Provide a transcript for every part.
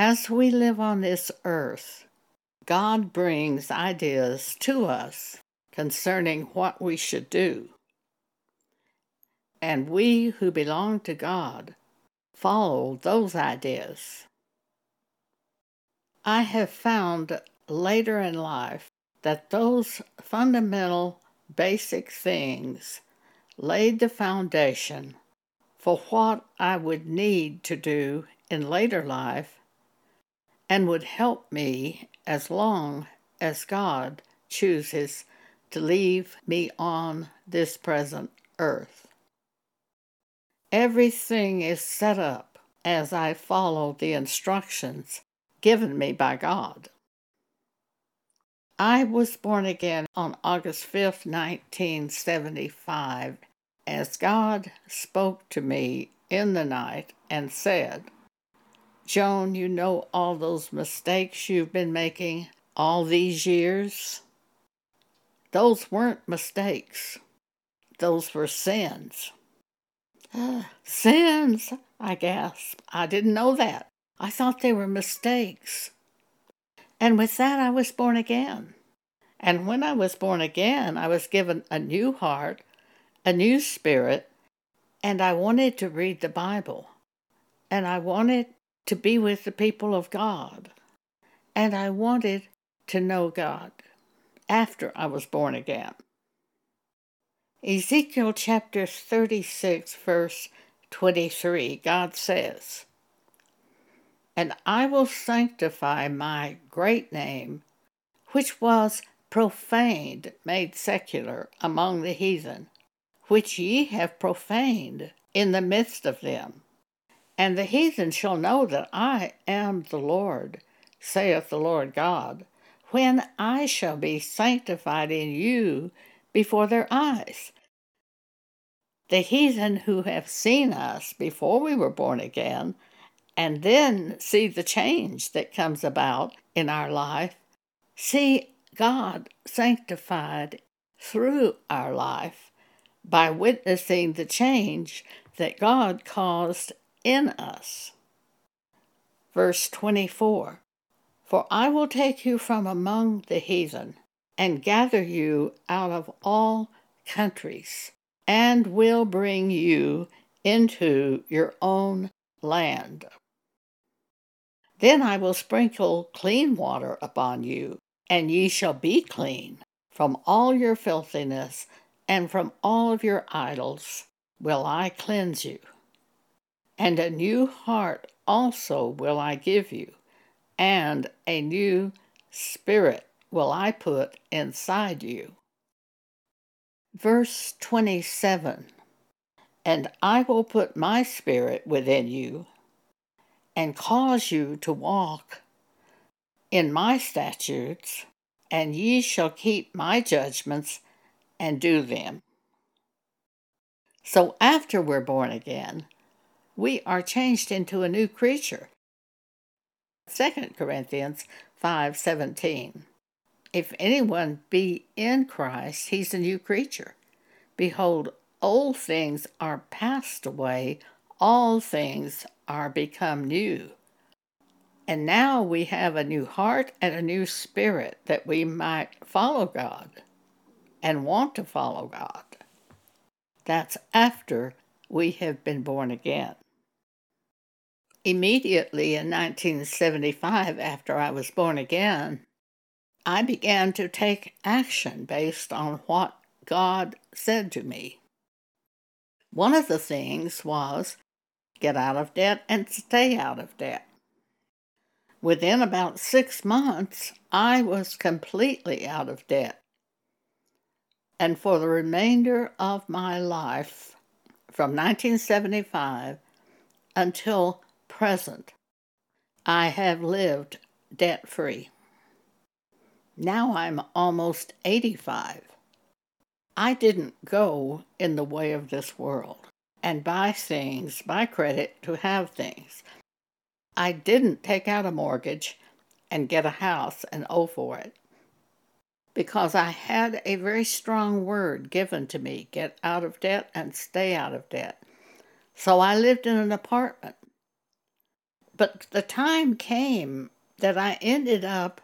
As we live on this earth, God brings ideas to us concerning what we should do. And we who belong to God follow those ideas. I have found later in life that those fundamental basic things laid the foundation for what I would need to do in later life and would help me as long as God chooses to leave me on this present earth. Everything is set up as I follow the instructions given me by God. I was born again on August 5th, 1975, as God spoke to me in the night and said, Joan, you know all those mistakes you've been making all these years? Those weren't mistakes, those were sins. Ah, sins, I gasped. I didn't know that. I thought they were mistakes. And with that, I was born again. And when I was born again, I was given a new heart, a new spirit, and I wanted to read the Bible. And I wanted to be with the people of God. And I wanted to know God after I was born again. Ezekiel chapter 36, verse 23, God says, and I will sanctify my great name, which was profaned, made secular among the heathen, which ye have profaned in the midst of them. And the heathen shall know that I am the Lord, saith the Lord God, when I shall be sanctified in you before their eyes. The heathen who have seen us before we were born again and then see the change that comes about in our life, see God sanctified through our life by witnessing the change that God caused in us. Verse 24 For I will take you from among the heathen and gather you out of all countries, and will bring you into your own land. Then I will sprinkle clean water upon you, and ye shall be clean. From all your filthiness and from all of your idols will I cleanse you. And a new heart also will I give you, and a new spirit will I put inside you. Verse 27 And I will put my spirit within you and cause you to walk in my statutes, and ye shall keep my judgments and do them. So after we're born again, we are changed into a new creature. 2 Corinthians 5:17 If anyone be in Christ, he's a new creature. Behold, old things are passed away, all things are become new. And now we have a new heart and a new spirit that we might follow God and want to follow God. That's after we have been born again. Immediately in 1975, after I was born again, I began to take action based on what God said to me. One of the things was get out of debt, and stay out of debt. Within about six months, I was completely out of debt. And for the remainder of my life, from 1975 until present, I have lived debt free. Now I'm almost 85. I didn't go in the way of this world and buy things, by credit to have things. I didn't take out a mortgage and get a house and owe for it because I had a very strong word given to me get out of debt and stay out of debt. So I lived in an apartment. But the time came that I ended up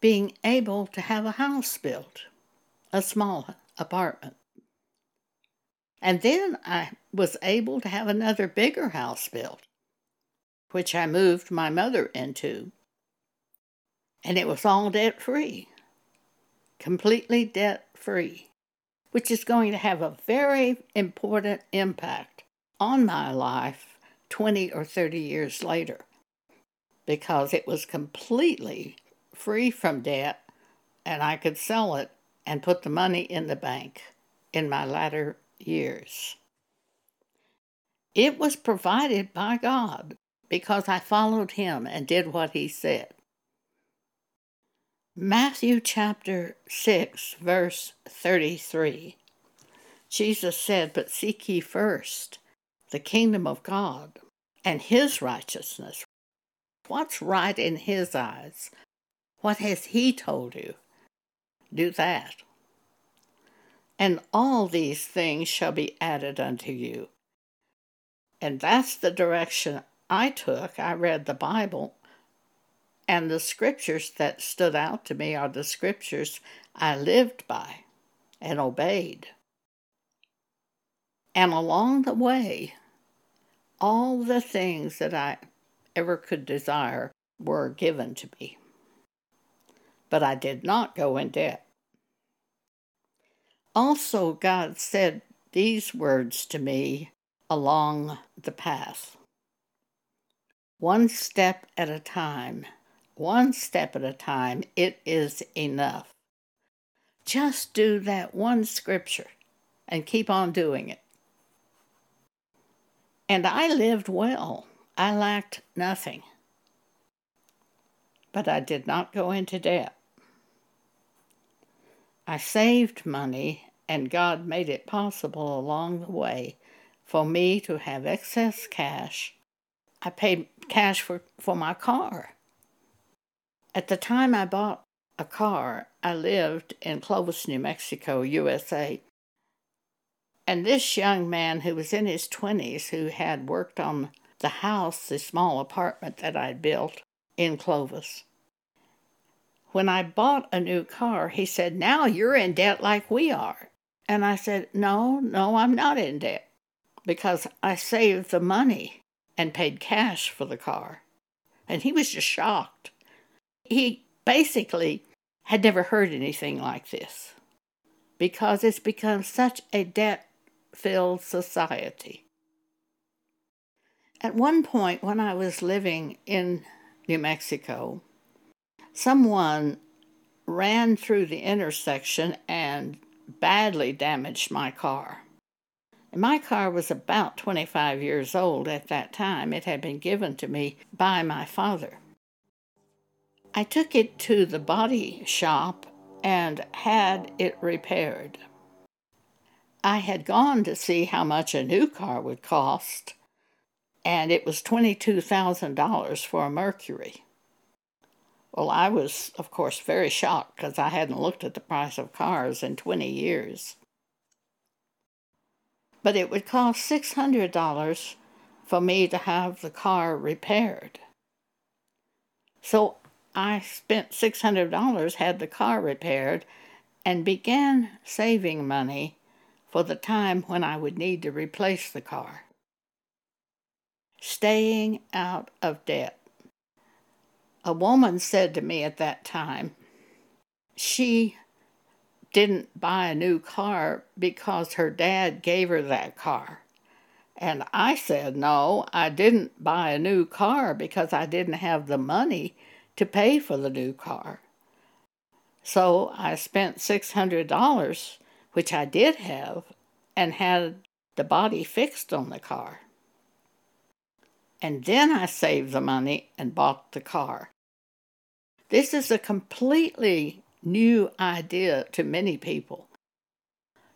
being able to have a house built, a small apartment. And then I was able to have another bigger house built, which I moved my mother into. And it was all debt free, completely debt free, which is going to have a very important impact on my life 20 or 30 years later because it was completely free from debt and I could sell it and put the money in the bank in my latter years. It was provided by God because I followed Him and did what He said. Matthew chapter 6, verse 33. Jesus said, But seek ye first the kingdom of God and His righteousness, What's right in His eyes? What has He told you? Do that. And all these things shall be added unto you. And that's the direction I took. I read the Bible, and the scriptures that stood out to me are the scriptures I lived by and obeyed. And along the way, all the things that I ever could desire were given to me. But I did not go in debt. Also, God said these words to me along the path one step at a time, one step at a time, it is enough. Just do that one scripture and keep on doing it. And I lived well. I lacked nothing. But I did not go into debt. I saved money, and God made it possible along the way for me to have excess cash. I paid cash for, for my car. At the time I bought a car, I lived in Clovis, New Mexico, USA. And this young man who was in his 20s, who had worked on the house, the small apartment that I'd built in Clovis. When I bought a new car, he said, Now you're in debt like we are. And I said, No, no, I'm not in debt because I saved the money and paid cash for the car. And he was just shocked. He basically had never heard anything like this because it's become such a debt filled society. At one point, when I was living in New Mexico, someone ran through the intersection and badly damaged my car. my car was about 25 years old at that time. It had been given to me by my father. I took it to the body shop and had it repaired. I had gone to see how much a new car would cost and it was $22,000 for a Mercury. Well, I was, of course, very shocked because I hadn't looked at the price of cars in 20 years. But it would cost $600 for me to have the car repaired. So I spent $600, had the car repaired, and began saving money for the time when I would need to replace the car staying out of debt. A woman said to me at that time, she didn't buy a new car because her dad gave her that car. And I said, no, I didn't buy a new car because I didn't have the money to pay for the new car. So I spent $600, which I did have, and had the body fixed on the car and then I saved the money and bought the car. This is a completely new idea to many people.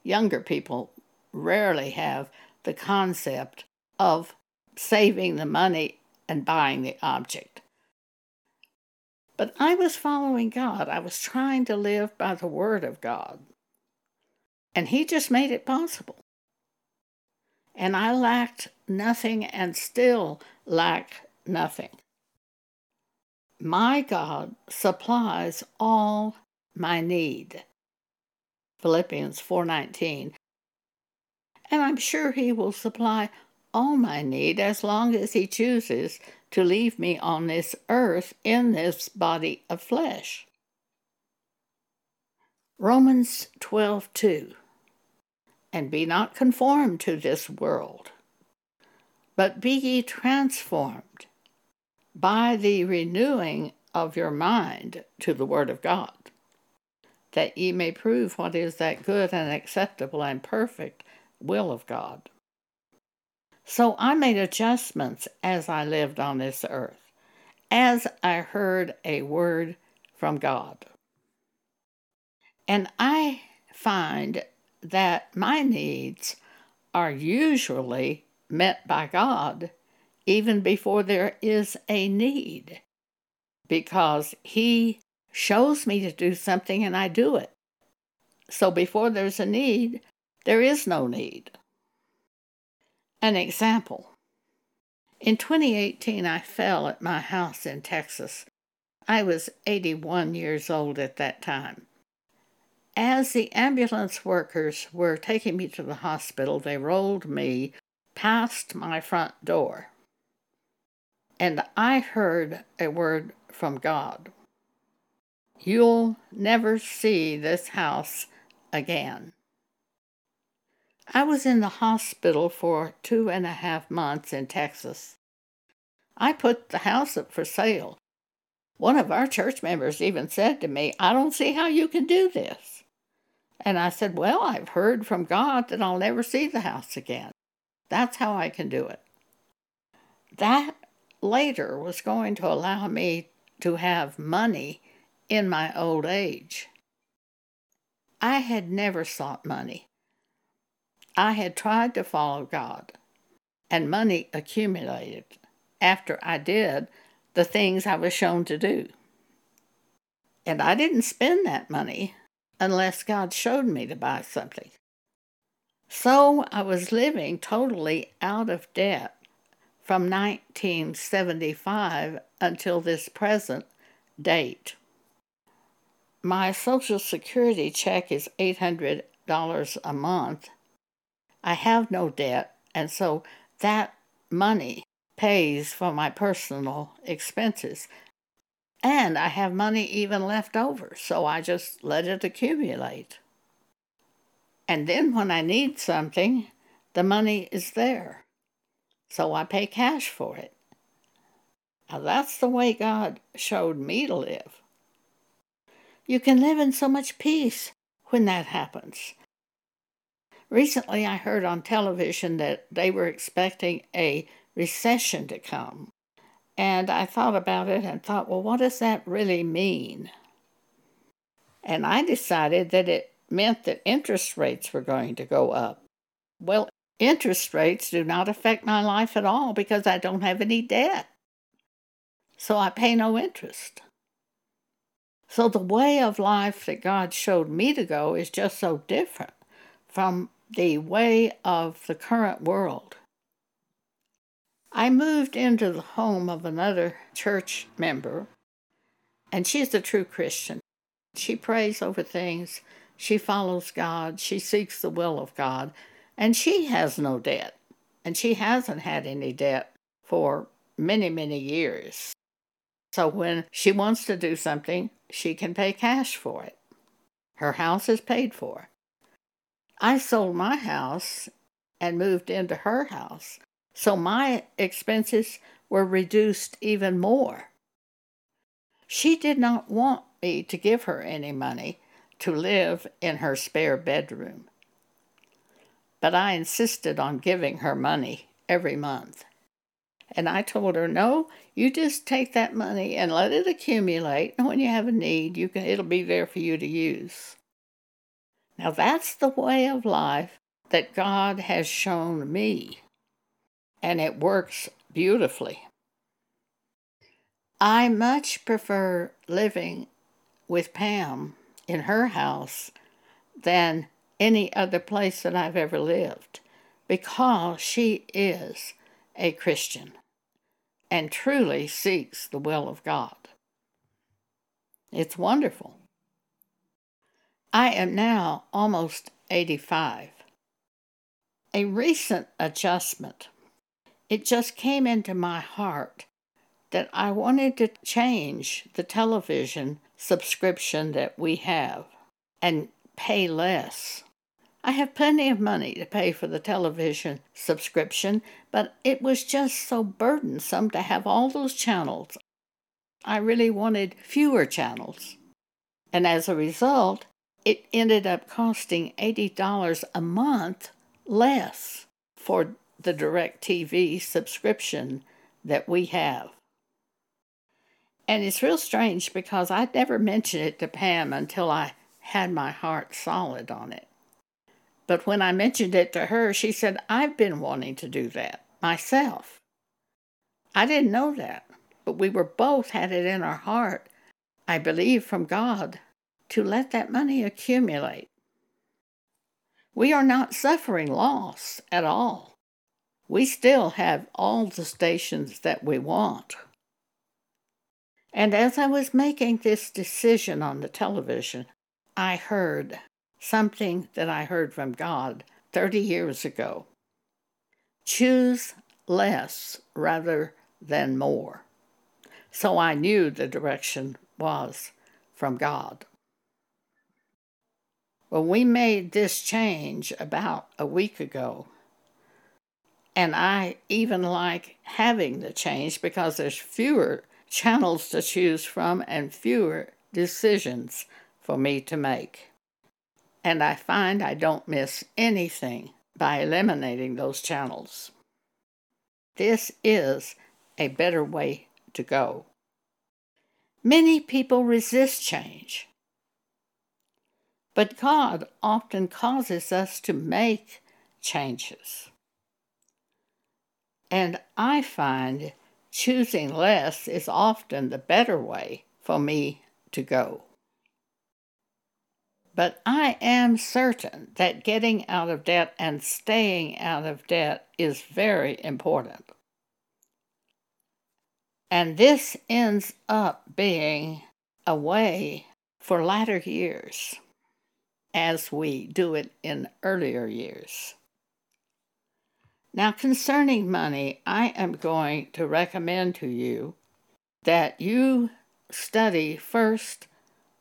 Younger people rarely have the concept of saving the money and buying the object. But I was following God. I was trying to live by the Word of God. And He just made it possible. And I lacked nothing and still lack nothing. My God supplies all my need. Philippians 4:19. And I'm sure he will supply all my need as long as he chooses to leave me on this earth in this body of flesh. Romans 12:2 And be not conformed to this world, but be ye transformed by the renewing of your mind to the word of God, that ye may prove what is that good and acceptable and perfect will of God. So I made adjustments as I lived on this earth, as I heard a word from God. And I find that my needs are usually met by God even before there is a need, because He shows me to do something and I do it. So before there's a need, there is no need. An example In 2018, I fell at my house in Texas. I was 81 years old at that time. As the ambulance workers were taking me to the hospital, they rolled me past my front door. And I heard a word from God You'll never see this house again. I was in the hospital for two and a half months in Texas. I put the house up for sale. One of our church members even said to me, I don't see how you can do this. And I said, Well, I've heard from God that I'll never see the house again. That's how I can do it. That later was going to allow me to have money in my old age. I had never sought money. I had tried to follow God, and money accumulated after I did the things I was shown to do. And I didn't spend that money unless God showed me to buy something. So I was living totally out of debt from 1975 until this present date. My Social Security check is $800 a month. I have no debt, and so that money pays for my personal expenses. And I have money even left over, so I just let it accumulate. And then when I need something, the money is there. So I pay cash for it. Now that's the way God showed me to live. You can live in so much peace when that happens. Recently, I heard on television that they were expecting a recession to come. And I thought about it and thought, well, what does that really mean? And I decided that it meant that interest rates were going to go up. Well, interest rates do not affect my life at all because I don't have any debt. So I pay no interest. So the way of life that God showed me to go is just so different from the way of the current world. I moved into the home of another church member, and she's a true Christian. She prays over things, she follows God, she seeks the will of God, and she has no debt. And she hasn't had any debt for many, many years. So when she wants to do something, she can pay cash for it. Her house is paid for. I sold my house and moved into her house so my expenses were reduced even more. She did not want me to give her any money to live in her spare bedroom, but I insisted on giving her money every month. And I told her, no, you just take that money and let it accumulate. And when you have a need, you can, it'll be there for you to use. Now that's the way of life that God has shown me and it works beautifully. I much prefer living with Pam in her house than any other place that I've ever lived because she is a Christian and truly seeks the will of God. It's wonderful. I am now almost 85. A recent adjustment. It just came into my heart that I wanted to change the television subscription that we have and pay less. I have plenty of money to pay for the television subscription, but it was just so burdensome to have all those channels. I really wanted fewer channels. And as a result, it ended up costing $80 a month less for the DirecTV subscription that we have. And it's real strange because I'd never mentioned it to Pam until I had my heart solid on it. But when I mentioned it to her, she said, I've been wanting to do that myself. I didn't know that, but we were both had it in our heart, I believe from God, to let that money accumulate. We are not suffering loss at all. We still have all the stations that we want. And as I was making this decision on the television, I heard something that I heard from God 30 years ago. Choose less rather than more. So I knew the direction was from God. Well, we made this change about a week ago. And I even like having the change because there's fewer channels to choose from and fewer decisions for me to make and I find I don't miss anything by eliminating those channels. This is a better way to go. Many people resist change, but God often causes us to make changes. And I find choosing less is often the better way for me to go. But I am certain that getting out of debt and staying out of debt is very important. And this ends up being a way for latter years as we do it in earlier years. Now, concerning money, I am going to recommend to you that you study first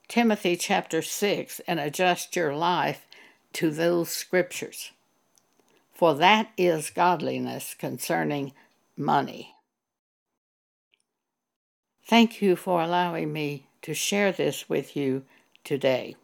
Timothy chapter 6 and adjust your life to those scriptures. For that is godliness concerning money. Thank you for allowing me to share this with you today.